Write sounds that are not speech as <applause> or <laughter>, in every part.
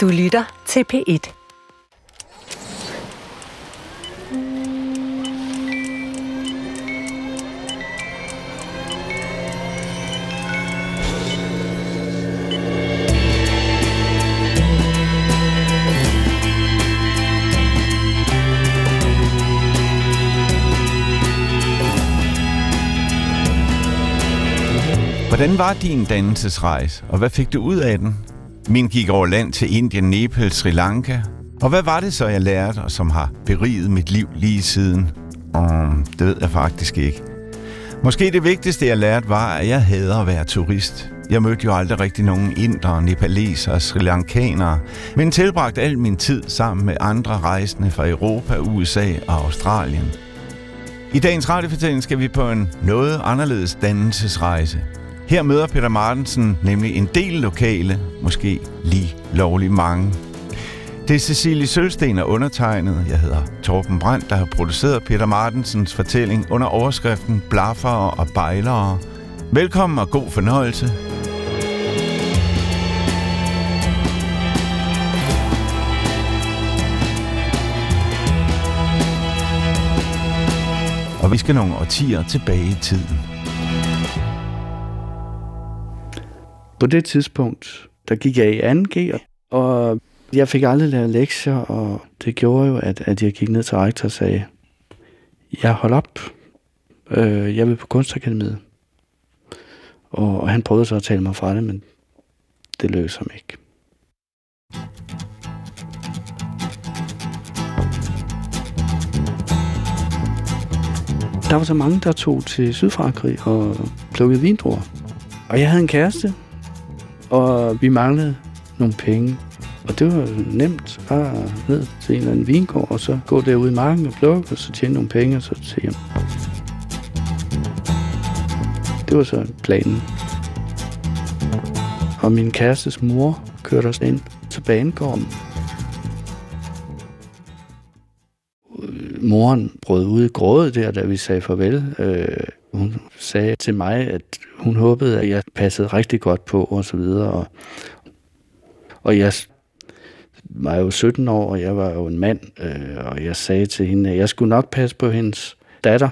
Du lytter til P1. Hvordan var din dannelsesrejse, og hvad fik du ud af den? Min gik over land til Indien, Nepal, Sri Lanka. Og hvad var det så, jeg lærte, og som har beriget mit liv lige siden? Um, det ved jeg faktisk ikke. Måske det vigtigste, jeg lærte, var, at jeg hader at være turist. Jeg mødte jo aldrig rigtig nogen indere, nepaleser og sri lankanere, men tilbragte al min tid sammen med andre rejsende fra Europa, USA og Australien. I dagens radiofortælling skal vi på en noget anderledes dannelsesrejse. Her møder Peter Martensen nemlig en del lokale, måske lige lovlig mange. Det er Cecilie Sølsten og undertegnet, jeg hedder Torben Brandt, der har produceret Peter Martensens fortælling under overskriften Blaffere og Bejlere. Velkommen og god fornøjelse. Og vi skal nogle årtier tilbage i tiden. På det tidspunkt, der gik jeg i 2G, og jeg fik aldrig lavet lektier, og det gjorde jo, at, at jeg gik ned til rektor og sagde, jeg holder op, øh, jeg vil på kunstakademiet. Og, og han prøvede så at tale mig fra det, men det løser ham ikke. Der var så mange, der tog til Sydfrankrig og plukkede vindruer. Og jeg havde en kæreste, og vi manglede nogle penge. Og det var nemt. Bare ned til en eller anden vingård, og så gå derude i marken og plukke, og så tjene nogle penge, og så til hjem. Det var så planen. Og min kærestes mor kørte os ind til banegården. Moren brød ud i grådet der, da vi sagde farvel. Øh, hun sagde til mig, at hun håbede, at jeg passede rigtig godt på og så videre. Og, og jeg var jo 17 år, og jeg var jo en mand, øh, og jeg sagde til hende, at jeg skulle nok passe på hendes datter.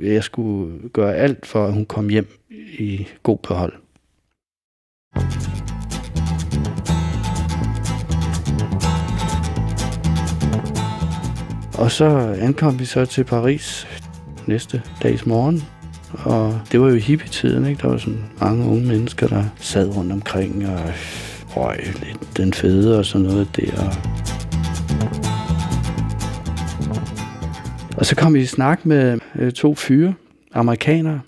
Jeg skulle gøre alt for, at hun kom hjem i god behold. Og så ankom vi så til Paris næste dags morgen. Og det var jo hippietiden, ikke? Der var sådan mange unge mennesker, der sad rundt omkring og røg lidt den fede og sådan noget der. Og så kom vi i snak med øh, to fyre, amerikanere.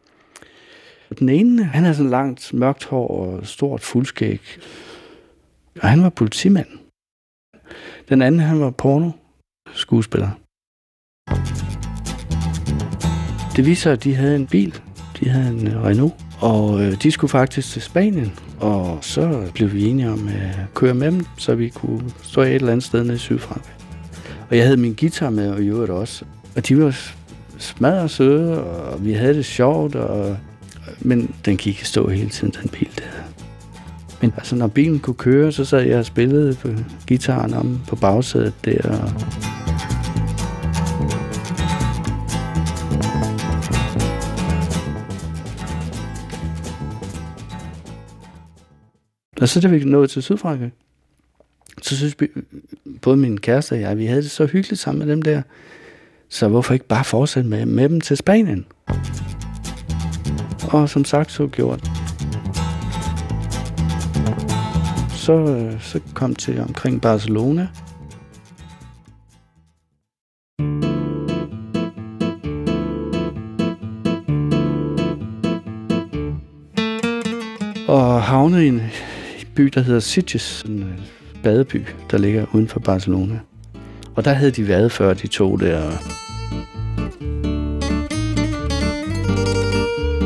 Den ene, han havde sådan langt mørkt hår og stort fuldskæg. Og han var politimand. Den anden, han var porno skuespiller. Det viser, at de havde en bil. De havde en øh, Renault. Og øh, de skulle faktisk til Spanien. Og så blev vi enige om øh, at køre med dem, så vi kunne stå et eller andet sted nede i Sydfrankrig. Og jeg havde min guitar med, og i øvrigt også. Og de var smadret søde, og vi havde det sjovt, og, men den gik i stå hele tiden, den bil der. Men altså, når bilen kunne køre, så sad jeg og spillede på gitaren om på bagsædet der. Og Og så da vi nåede til Sydfrankrig, så synes vi, både min kæreste og jeg, vi havde det så hyggeligt sammen med dem der. Så hvorfor ikke bare fortsætte med, med dem til Spanien? Og som sagt, så gjort. Så, øh, så kom til omkring Barcelona. Og havnede i en by, der hedder Sitges, en badeby, der ligger uden for Barcelona. Og der havde de været før, de to der.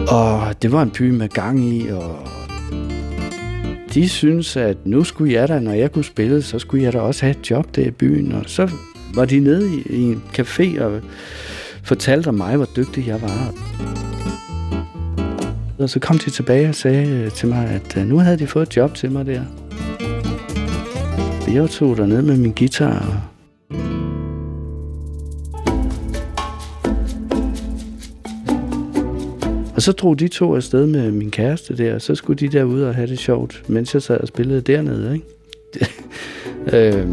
Og det var en by med gang i, og de synes, at nu skulle jeg da, når jeg kunne spille, så skulle jeg da også have et job der i byen. Og så var de nede i, en café og fortalte mig, hvor dygtig jeg var. Og så kom de tilbage og sagde øh, til mig, at øh, nu havde de fået et job til mig der. jeg tog derned med min guitar. Og Og så drog de to afsted med min kæreste der, og så skulle de derude og have det sjovt, mens jeg sad og spillede dernede, ikke? <laughs> øh,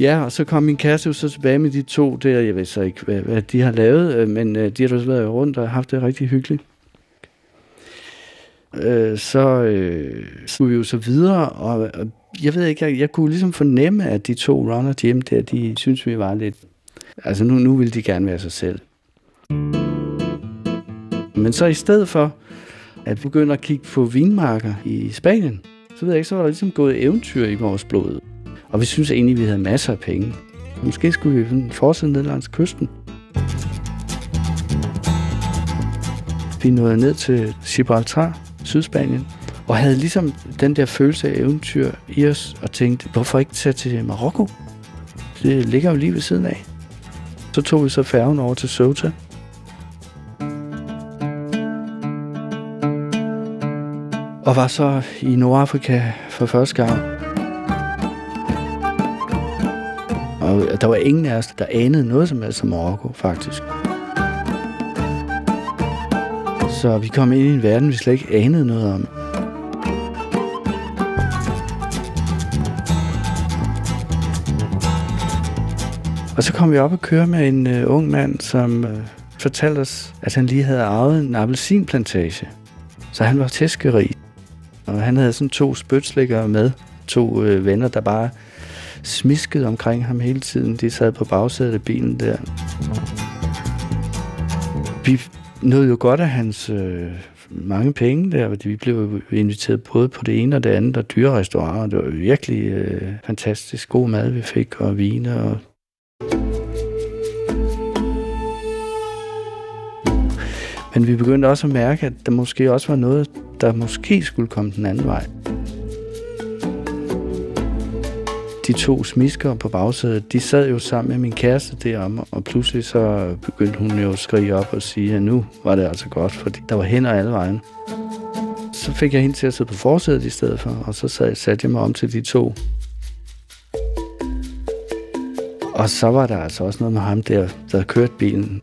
Ja, og så kom min kæreste jo så tilbage med de to der. Jeg ved så ikke, hvad, hvad de har lavet, øh, men øh, de har også været rundt og haft det rigtig hyggeligt. Øh, så øh, skulle vi jo så videre, og, og jeg ved ikke, jeg, jeg kunne ligesom fornemme, at de to Ron og Jim der, de synes vi var lidt... Altså nu, nu ville de gerne være sig selv. Men så i stedet for at begynde at kigge på vinmarker i Spanien, så ved jeg ikke, så var der ligesom gået eventyr i vores blod. Og vi synes egentlig, vi havde masser af penge. Måske skulle vi fortsætte ned langs kysten. Vi nåede ned til Gibraltar, Sydspanien, og havde ligesom den der følelse af eventyr i os, og tænkte, hvorfor ikke tage til Marokko? Det ligger jo lige ved siden af. Så tog vi så færgen over til Ceuta. Og var så i Nordafrika for første gang. Og der var ingen af os, der anede noget som helst om Marokko, faktisk. Så vi kom ind i en verden, vi slet ikke anede noget om. Og så kom vi op og køre med en uh, ung mand, som uh, fortalte os, at han lige havde arvet en appelsinplantage. Så han var tæskerig. Og han havde sådan to spytslikker med, to uh, venner, der bare smiskede omkring ham hele tiden. De sad på bagsædet af bilen der. Vi nåede jo godt af hans øh, mange penge der, fordi vi blev inviteret både på det ene og det andet, og dyre restauranter. Det var virkelig øh, fantastisk god mad, vi fik, og vine og Men vi begyndte også at mærke, at der måske også var noget, der måske skulle komme den anden vej de to smisker på bagsædet, de sad jo sammen med min kæreste derom, og pludselig så begyndte hun jo at skrige op og sige, at nu var det altså godt, fordi der var hænder alle vejen. Så fik jeg hende til at sidde på forsædet i stedet for, og så satte jeg mig om til de to. Og så var der altså også noget med ham der, der kørte bilen.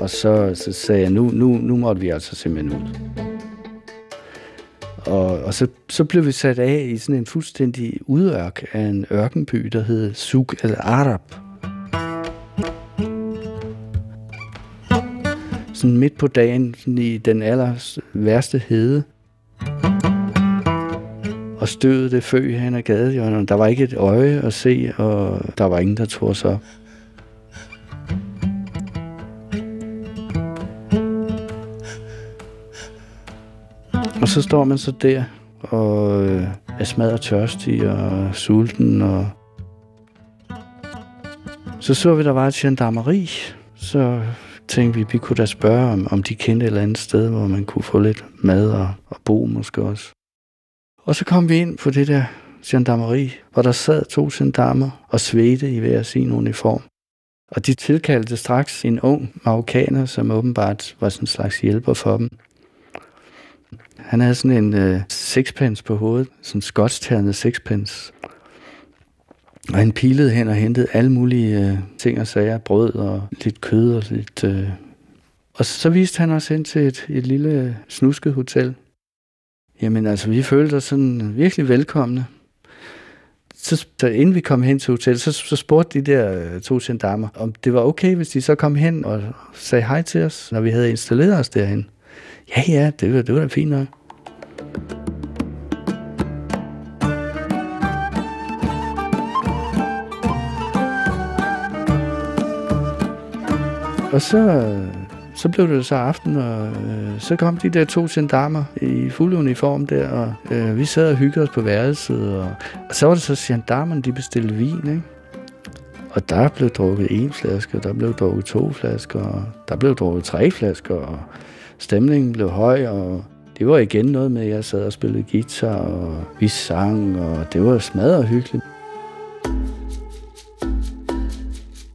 Og så, så sagde jeg, nu, nu, nu måtte vi altså simpelthen ud. Og, så, så blev vi sat af i sådan en fuldstændig udørk af en ørkenby, der hed Suk al-Arab. Sådan midt på dagen, sådan i den aller værste hede. Og støvet det fø hen ad gadehjørnet. Der var ikke et øje at se, og der var ingen, der tog sig op. Og så står man så der og øh, er smadret tørstig og sulten. Og så så vi, der var et gendarmeri. Så tænkte vi, vi kunne da spørge, om, om de kendte et eller andet sted, hvor man kunne få lidt mad og, og bo måske også. Og så kom vi ind på det der gendarmeri, hvor der sad to gendarmer og svedte i hver sin uniform. Og de tilkaldte straks en ung marokkaner, som åbenbart var sådan en slags hjælper for dem. Han havde sådan en øh, sixpence på hovedet, sådan en skotsternet sixpence. Og han pilede hen og hentede alle mulige øh, ting og sager, brød og lidt kød og lidt... Øh. Og så viste han os ind til et, et lille snusket hotel. Jamen altså, vi følte os sådan virkelig velkomne. Så, så inden vi kom hen til hotellet, så, så spurgte de der øh, to gendarmer, om det var okay, hvis de så kom hen og sagde hej til os, når vi havde installeret os derhen. Ja, ja, det var, det var da fint nok. Og så, så blev det så aften, og øh, så kom de der to gendarmer i fuld uniform der, og øh, vi sad og hyggede os på værelset, og, og så var det så gendarmerne, de bestilte vin, ikke? Og der blev drukket en flaske, der blev drukket to flasker, og der blev drukket tre flasker, og stemningen blev høj, og det var igen noget med, at jeg sad og spillede guitar, og vi sang, og det var smadret hyggeligt.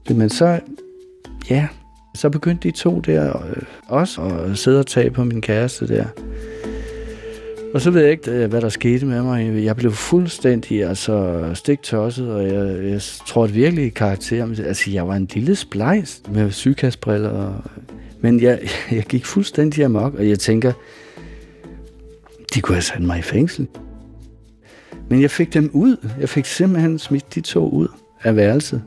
Men så, ja, Så begyndte de to der øh, også at sidde og tage på min kæreste der. Og så ved jeg ikke, øh, hvad der skete med mig. Jeg blev fuldstændig altså, stiktosset, og jeg, jeg tror at virkelig i karakter. Altså, jeg var en lille splejs med sygkastbriller. Og, men jeg, jeg gik fuldstændig amok, og jeg tænker, de kunne have sat mig i fængsel. Men jeg fik dem ud. Jeg fik simpelthen smidt de to ud af værelset.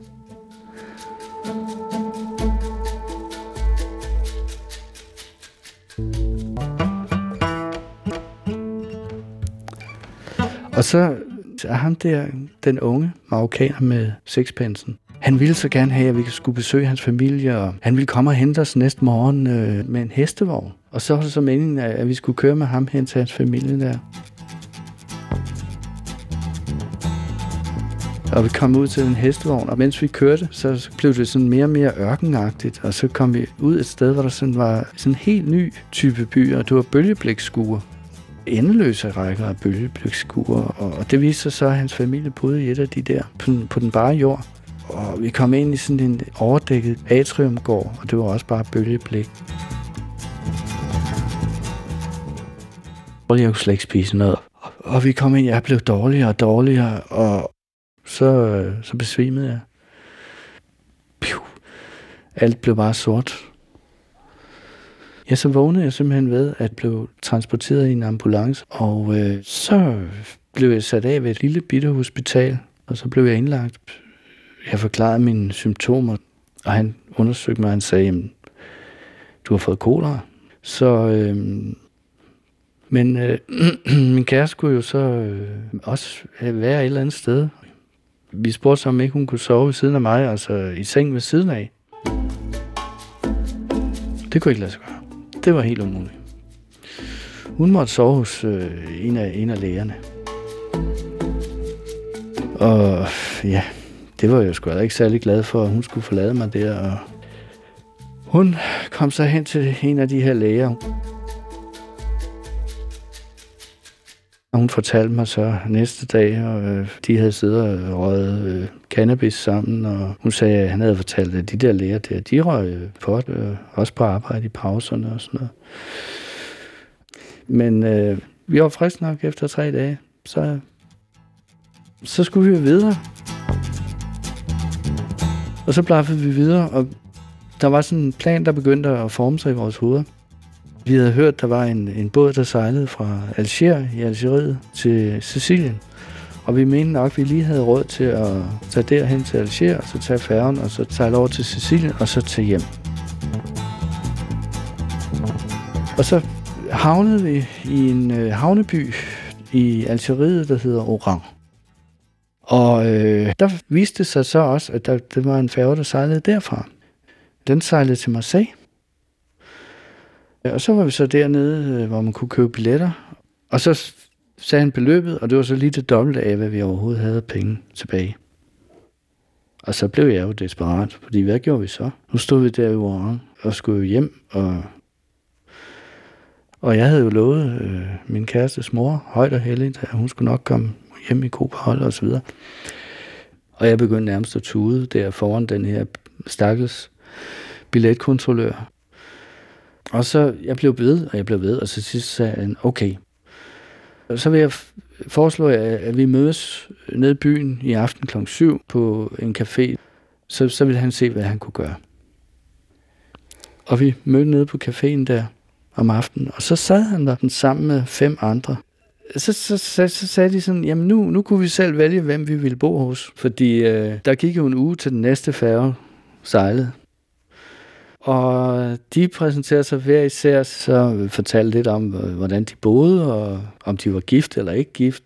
Og så er ham der, den unge marokkaner med sexpensen. Han ville så gerne have, at vi skulle besøge hans familie, og han ville komme og hente os næste morgen øh, med en hestevogn. Og så var det så meningen, at vi skulle køre med ham hen til hans familie der. Og vi kom ud til en hestevogn, og mens vi kørte, så blev det sådan mere og mere ørkenagtigt. Og så kom vi ud et sted, hvor der sådan var sådan en helt ny type byer. Det var bølgeblækskuer endeløse rækker af bølgeblækskuer, og det viste sig så, at hans familie boede i et af de der på, på den bare jord. Og vi kom ind i sådan en overdækket atriumgård, og det var også bare bølgeblik. Og jeg kunne slet ikke spise noget. Og vi kom ind, jeg blev dårligere og dårligere, og så, så besvimede jeg. Piu. Alt blev bare sort. Ja, så vågnede jeg simpelthen ved at blive transporteret i en ambulance, og øh, så blev jeg sat af ved et lille bitte hospital, og så blev jeg indlagt. Jeg forklarede mine symptomer, og han undersøgte mig, og han sagde, jamen, du har fået kolera. Så, øh, men øh, <clears throat> min kæreste kunne jo så øh, også være et eller andet sted. Vi spurgte så, om ikke hun kunne sove ved siden af mig, altså i seng ved siden af. Det kunne ikke lade sig gøre. Det var helt umuligt. Hun måtte sove hos øh, en, af, en af lægerne. Og ja, det var jeg sgu ikke særlig glad for, at hun skulle forlade mig der. Og hun kom så hen til en af de her læger. Og hun fortalte mig så næste dag, og øh, de havde siddet og røget øh, cannabis sammen, og hun sagde, at han havde fortalt, at de der læger der, de røg øh, pot, øh, også på arbejde i pauserne og sådan noget. Men øh, vi var friske nok efter tre dage, så, så skulle vi videre. Og så blaffede vi videre, og der var sådan en plan, der begyndte at forme sig i vores hoveder. Vi havde hørt, der var en, en båd, der sejlede fra Alger i Algeriet til Sicilien. Og vi mente nok, at vi lige havde råd til at tage derhen til Alger, og så tage færgen, og så sejle over til Sicilien, og så tage hjem. Og så havnede vi i en øh, havneby i Algeriet, der hedder Oran. Og øh, der viste det sig så også, at der, det var en færge, der sejlede derfra. Den sejlede til Marseille. Og så var vi så dernede, øh, hvor man kunne købe billetter. Og så sagde han beløbet, og det var så lige det dobbelte af, hvad vi overhovedet havde penge tilbage. Og så blev jeg jo desperat, fordi hvad gjorde vi så? Nu stod vi der i Oran og skulle hjem, og, og jeg havde jo lovet øh, min kærestes mor, højt og heldigt, at hun skulle nok komme hjem i god og så videre. Og jeg begyndte nærmest at tude der foran den her stakkels billetkontrollør. Og så, jeg blev ved, og jeg blev ved, og så sidst sagde han, okay, så vil jeg foreslå, at vi mødes nede i byen i aften kl. 7 på en café. Så, så vil han se, hvad han kunne gøre. Og vi mødte nede på caféen der om aftenen, og så sad han der sammen med fem andre. Så, så, så, så sagde de sådan, jamen nu, nu kunne vi selv vælge, hvem vi ville bo hos. Fordi øh, der gik jo en uge til den næste færge sejlede. Og de præsenterede sig hver især, så fortalte lidt om, hvordan de boede, og om de var gift eller ikke gift.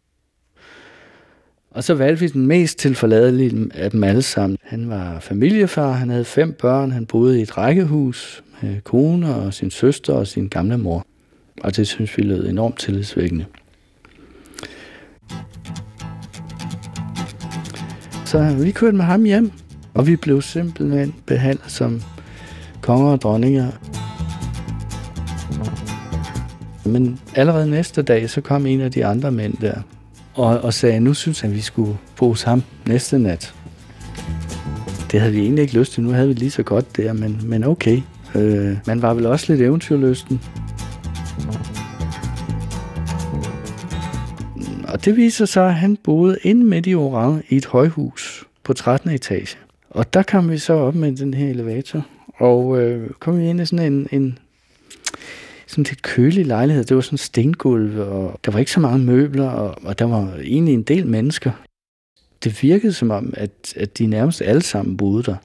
Og så valgte vi den mest tilforladelige af dem alle sammen. Han var familiefar, han havde fem børn, han boede i et rækkehus med kone og sin søster og sin gamle mor. Og det synes vi lød enormt tillidsvækkende. Så vi kørte med ham hjem, og vi blev simpelthen behandlet som konger og dronninger. Men allerede næste dag, så kom en af de andre mænd der, og, og sagde, nu synes han, vi skulle bo hos ham næste nat. Det havde vi egentlig ikke lyst til. Nu havde vi lige så godt der, men, men okay. Øh, man var vel også lidt eventyrlysten. Og det viser sig, at han boede inde midt i Oran i et højhus på 13. etage. Og der kom vi så op med den her elevator, og øh, kom vi ind i sådan en, en sådan lidt kølig lejlighed. Det var sådan stengulv, og der var ikke så mange møbler, og, og der var egentlig en del mennesker. Det virkede som om, at, at de nærmest alle sammen boede der.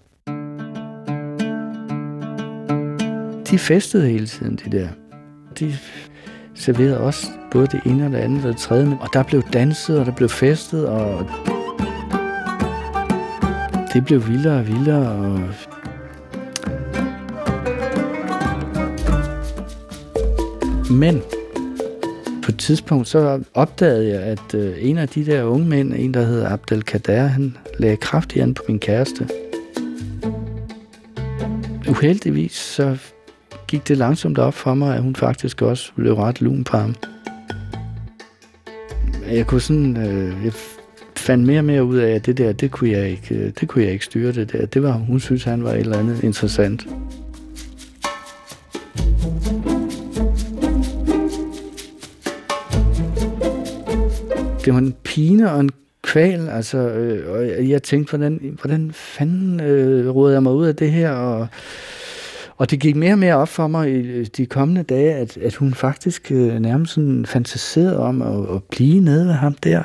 De festede hele tiden, de der. De serverede også både det ene og det andet og det tredje. Og der blev danset, og der blev festet, og det blev vildere og vildere, og Men på et tidspunkt så opdagede jeg, at øh, en af de der unge mænd, en der hedder Abdel Kader, han lagde kraftigt an på min kæreste. Uheldigvis så gik det langsomt op for mig, at hun faktisk også blev ret lun på ham. Jeg kunne sådan, øh, jeg fandt mere og mere ud af, at det der, det kunne jeg ikke, øh, det kunne jeg ikke styre det der. Det var, hun synes, han var et eller andet interessant. det var en pine og en kval, altså, øh, og jeg tænkte, hvordan, hvordan fanden øh, rådede jeg mig ud af det her, og, og det gik mere og mere op for mig i øh, de kommende dage, at, at hun faktisk øh, nærmest sådan fantaserede om at, at blive nede ved ham der.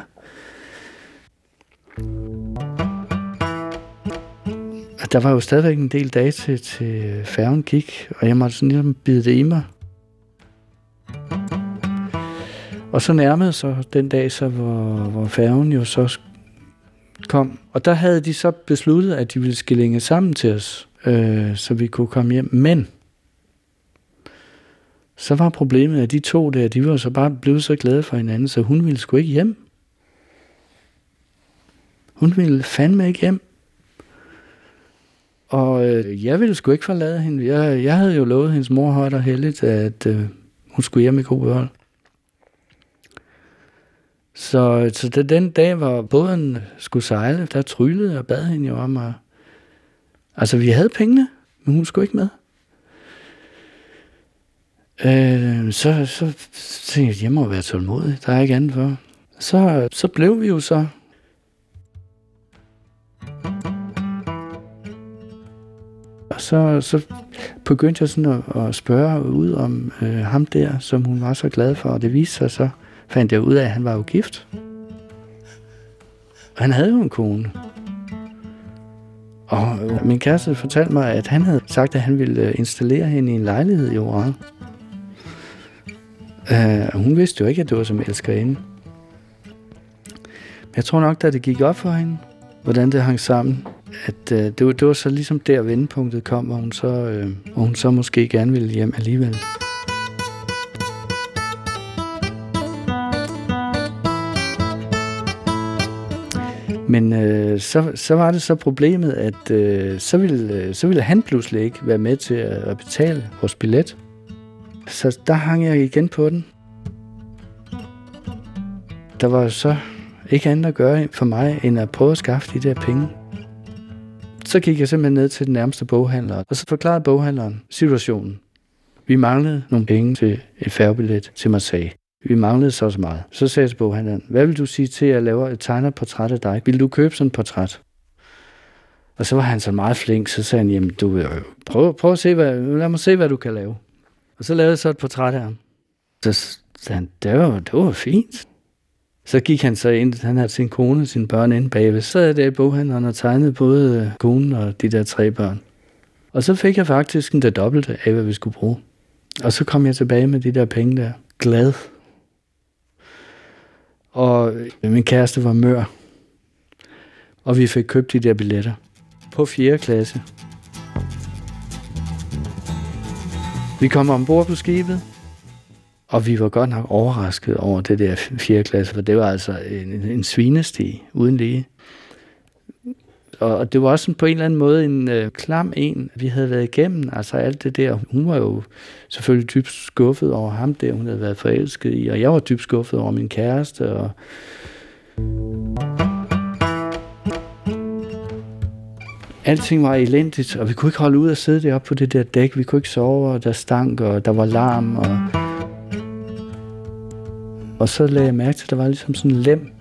Og der var jo stadigvæk en del dage til, til færgen gik, og jeg måtte sådan ligesom bide det i mig. Og så nærmede så den dag, så hvor, hvor færgen jo så kom. Og der havde de så besluttet, at de ville skillinge sammen til os, øh, så vi kunne komme hjem. Men så var problemet, at de to der, de var så bare blevet så glade for hinanden, så hun ville sgu ikke hjem. Hun ville fandme ikke hjem. Og øh, jeg ville sgu ikke forlade hende. Jeg, jeg havde jo lovet hendes mor højt og heldigt, at øh, hun skulle hjem i god behold. Så, så det, den dag, hvor båden skulle sejle, der tryllede og bad hende jo om at... Altså, vi havde pengene, men hun skulle ikke med. Øh, så, så tænkte jeg, jeg må være tålmodig. Der er ikke andet for. Så, så blev vi jo så. Og så, så begyndte jeg sådan at, at spørge ud om øh, ham der, som hun var så glad for. Og det viste sig så, fandt jeg ud af, at han var jo gift. Og han havde jo en kone. Øh, min kæreste fortalte mig, at han havde sagt, at han ville øh, installere hende i en lejlighed i Oran. Uh, hun vidste jo ikke, at det var som elskerinde. Men jeg tror nok, da det gik op for hende, hvordan det hang sammen, at uh, det, var, det var så ligesom der vendepunktet kom, hvor hun så, uh, hvor hun så måske gerne ville hjem alligevel. Men øh, så, så var det så problemet, at øh, så, ville, øh, så ville han pludselig ikke være med til at, at betale vores billet. Så der hang jeg igen på den. Der var så ikke andet at gøre for mig, end at prøve at skaffe de der penge. Så gik jeg simpelthen ned til den nærmeste boghandler, og så forklarede boghandleren situationen. Vi manglede nogle penge til et færgebillet til Marseille. Vi manglede så så meget. Så sagde jeg til boghandleren, hvad vil du sige til, at jeg laver et tegnerportræt af dig? Vil du købe sådan et portræt? Og så var han så meget flink, så sagde han, jamen du, øh, prøv, prøv at se, hvad, lad mig se, hvad du kan lave. Og så lavede jeg så et portræt af ham. Så sagde han, det var, det var fint. Så gik han så ind, han havde sin kone og sine børn inde bagved. Så sad jeg der i boghandleren og tegnede både øh, konen og de der tre børn. Og så fik jeg faktisk en der dobbelte af, hvad vi skulle bruge. Og så kom jeg tilbage med de der penge der. Glad. Og min kæreste var mør. Og vi fik købt de der billetter. På 4. klasse. Vi kom ombord på skibet, og vi var godt nok overrasket over det der 4. klasse, for det var altså en, en svinestige uden lige og det var også på en eller anden måde en øh, klam en, vi havde været igennem. Altså alt det der. Hun var jo selvfølgelig dybt skuffet over ham der, hun havde været forelsket i. Og jeg var dybt skuffet over min kæreste. Og Alting var elendigt, og vi kunne ikke holde ud og sidde deroppe på det der dæk. Vi kunne ikke sove, og der stank, og der var larm. Og, og så lagde jeg mærke til, at der var ligesom sådan en lem.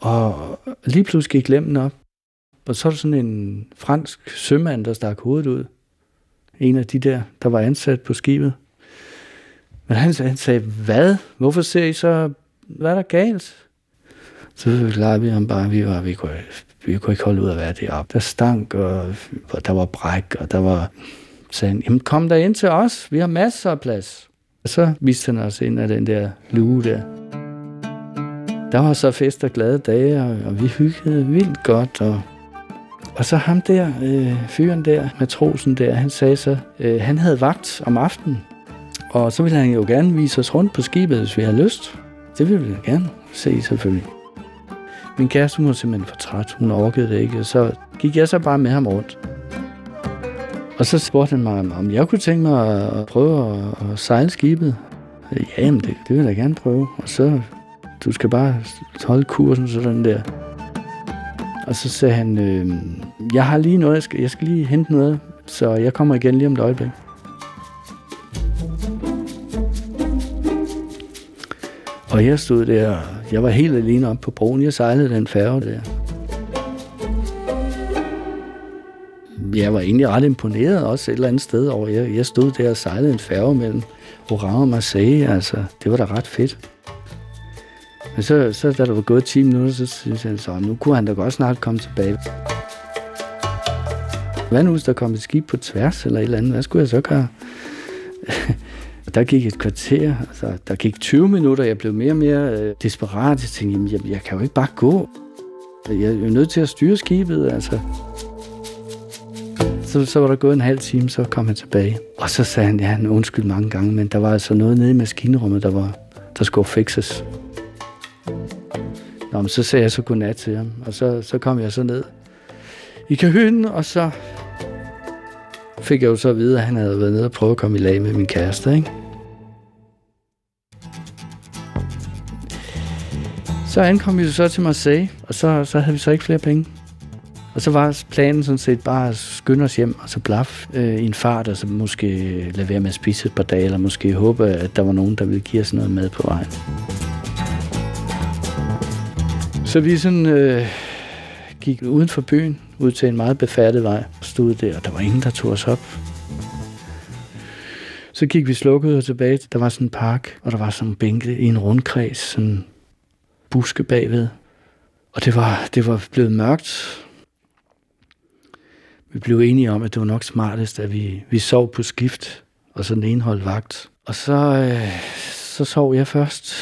Og lige pludselig gik lemmen op. Og så er der sådan en fransk sømand, der stak hovedet ud. En af de der, der var ansat på skibet. Men han, han sagde, hvad? Hvorfor ser I så, hvad er der galt? Så forklarede vi ham bare, vi, var, vi, kunne, vi kunne ikke holde ud at være deroppe. Der stank, og, og der var bræk, og der var... Sagde han, jamen kom der ind til os, vi har masser af plads. Og så viste han os ind af den der luge der. Der var så fest og glade dage, og, og vi hyggede vildt godt, og og så ham der, øh, fyren der, matrosen der, han sagde så, øh, han havde vagt om aftenen. Og så ville han jo gerne vise os rundt på skibet, hvis vi havde lyst. Det ville vi gerne se, selvfølgelig. Min kæreste, hun var simpelthen for træt. Hun orkede det ikke. Så gik jeg så bare med ham rundt. Og så spurgte han mig, om jeg kunne tænke mig at prøve at, at sejle skibet. Ja, jamen det, det vil jeg gerne prøve. Og så, du skal bare holde kursen sådan der. Og så sagde han, øh, jeg har lige noget, jeg skal, jeg skal lige hente noget, så jeg kommer igen lige om et øjeblik. Og jeg stod der, jeg var helt alene oppe på broen. Jeg sejlede den færge der. Jeg var egentlig ret imponeret også et eller andet sted over. Jeg, jeg stod der og sejlede en færge mellem Oran og Marseille. Altså, det var da ret fedt. Men så, så da der var gået 10 minutter, så synes han så, nu kunne han da godt snart komme tilbage. Hvad nu, hvis der kom et skib på tværs eller et eller andet? Hvad skulle jeg så gøre? <laughs> der gik et kvarter, altså, der gik 20 minutter, jeg blev mere og mere øh, desperat. Jeg tænkte, jamen, jeg, jeg kan jo ikke bare gå. Jeg er jo nødt til at styre skibet, altså. Så, så var der gået en halv time, så kom han tilbage. Og så sagde han, ja, han undskyld mange gange, men der var altså noget nede i maskinrummet, der, var, der skulle fixes. Nå, men så sagde jeg så godnat til ham, og så, så kom jeg så ned i kahytten, og så fik jeg jo så at vide, at han havde været nede og prøve at komme i lag med min kæreste, ikke? Så ankom vi så til Marseille, og så, så havde vi så ikke flere penge. Og så var planen sådan set bare at skynde os hjem, og så blaf øh, i en fart, og så måske lade være med at spise et par dage, eller måske håbe, at der var nogen, der ville give os noget mad på vejen. Så vi sådan øh, gik uden for byen, ud til en meget befærdet vej, stod der, og der var ingen, der tog os op. Så gik vi slukket og tilbage. Der var sådan en park, og der var sådan en bænke i en rundkreds, sådan buske bagved. Og det var, det var blevet mørkt. Vi blev enige om, at det var nok smartest, at vi, vi sov på skift, og så den ene holdt vagt. Og så, øh, så sov jeg først.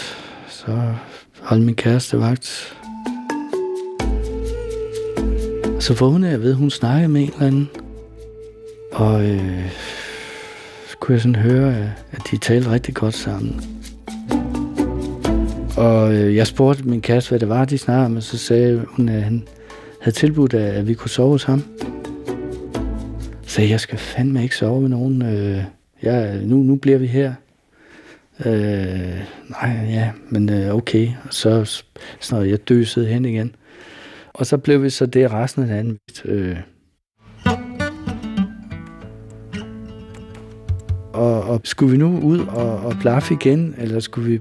Så holdt min kæreste vagt. Så vågnede jeg ved, at hun snakkede med en eller anden. Og øh, så kunne jeg sådan høre, at de talte rigtig godt sammen. Og øh, jeg spurgte min kæreste, hvad det var, de snakkede om, og så sagde hun, at han havde tilbudt, at vi kunne sove hos ham. Så sagde jeg, skal fandme ikke sove med nogen. Øh, ja, nu, nu bliver vi her. Øh, nej, ja, men øh, okay. Og så, så jeg døsede hen igen. Og så blev vi så det resten af landet. øh. og, og skulle vi nu ud og, og blaffe igen, eller skulle vi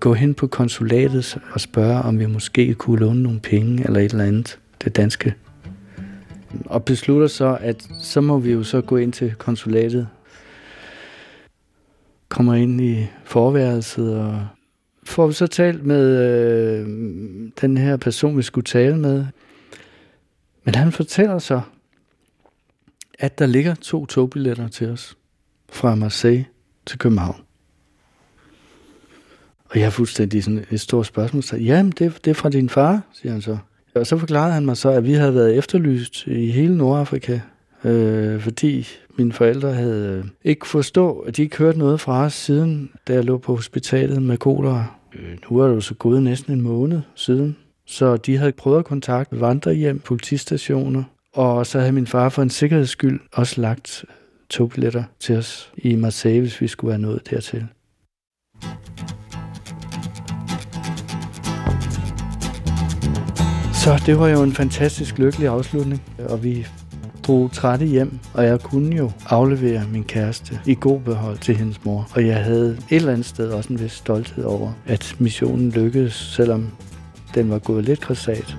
gå hen på konsulatet og spørge, om vi måske kunne låne nogle penge eller et eller andet, det danske. Og beslutter så, at så må vi jo så gå ind til konsulatet, kommer ind i forværelset og får vi så talt med øh, den her person, vi skulle tale med. Men han fortæller så, at der ligger to togbilletter til os fra Marseille til København. Og jeg har fuldstændig sådan et stort spørgsmål. Så, Jamen, det, det er fra din far, siger han så. Og så forklarede han mig så, at vi havde været efterlyst i hele Nordafrika, øh, fordi mine forældre havde øh, ikke forstå, at de ikke hørte noget fra os siden, da jeg lå på hospitalet med kolera. Øh, nu er det jo så gået næsten en måned siden. Så de havde prøvet at kontakte vandrehjem, politistationer, og så havde min far for en sikkerheds skyld også lagt togbilletter til os i Marseille, hvis vi skulle være nået dertil. Så Så det var jo en fantastisk lykkelig afslutning, og vi drog trætte hjem, og jeg kunne jo aflevere min kæreste i god behold til hendes mor. Og jeg havde et eller andet sted også en vis stolthed over, at missionen lykkedes, selvom den var gået lidt krasat.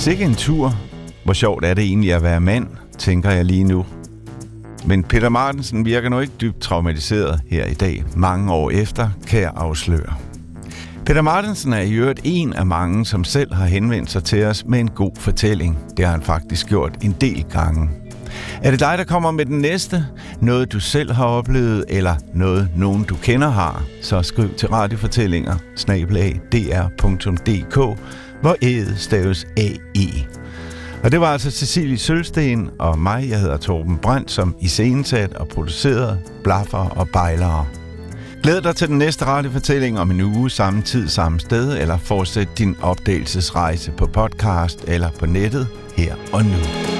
Sikke en tur. Hvor sjovt er det egentlig at være mand, tænker jeg lige nu. Men Peter Martensen virker nu ikke dybt traumatiseret her i dag, mange år efter, kan jeg afsløre. Peter Martensen er i øvrigt en af mange, som selv har henvendt sig til os med en god fortælling. Det har han faktisk gjort en del gange. Er det dig, der kommer med den næste? Noget, du selv har oplevet, eller noget, nogen du kender har? Så skriv til radiofortællinger, dr.dk, hvor ædet staves A-E. Og det var altså Cecilie Sølsten og mig, jeg hedder Torben Brandt, som i iscenesat og produceret blaffer og bejlere. Glæd dig til den næste radiofortælling om en uge, samme tid, samme sted, eller fortsæt din opdagelsesrejse på podcast eller på nettet her og nu.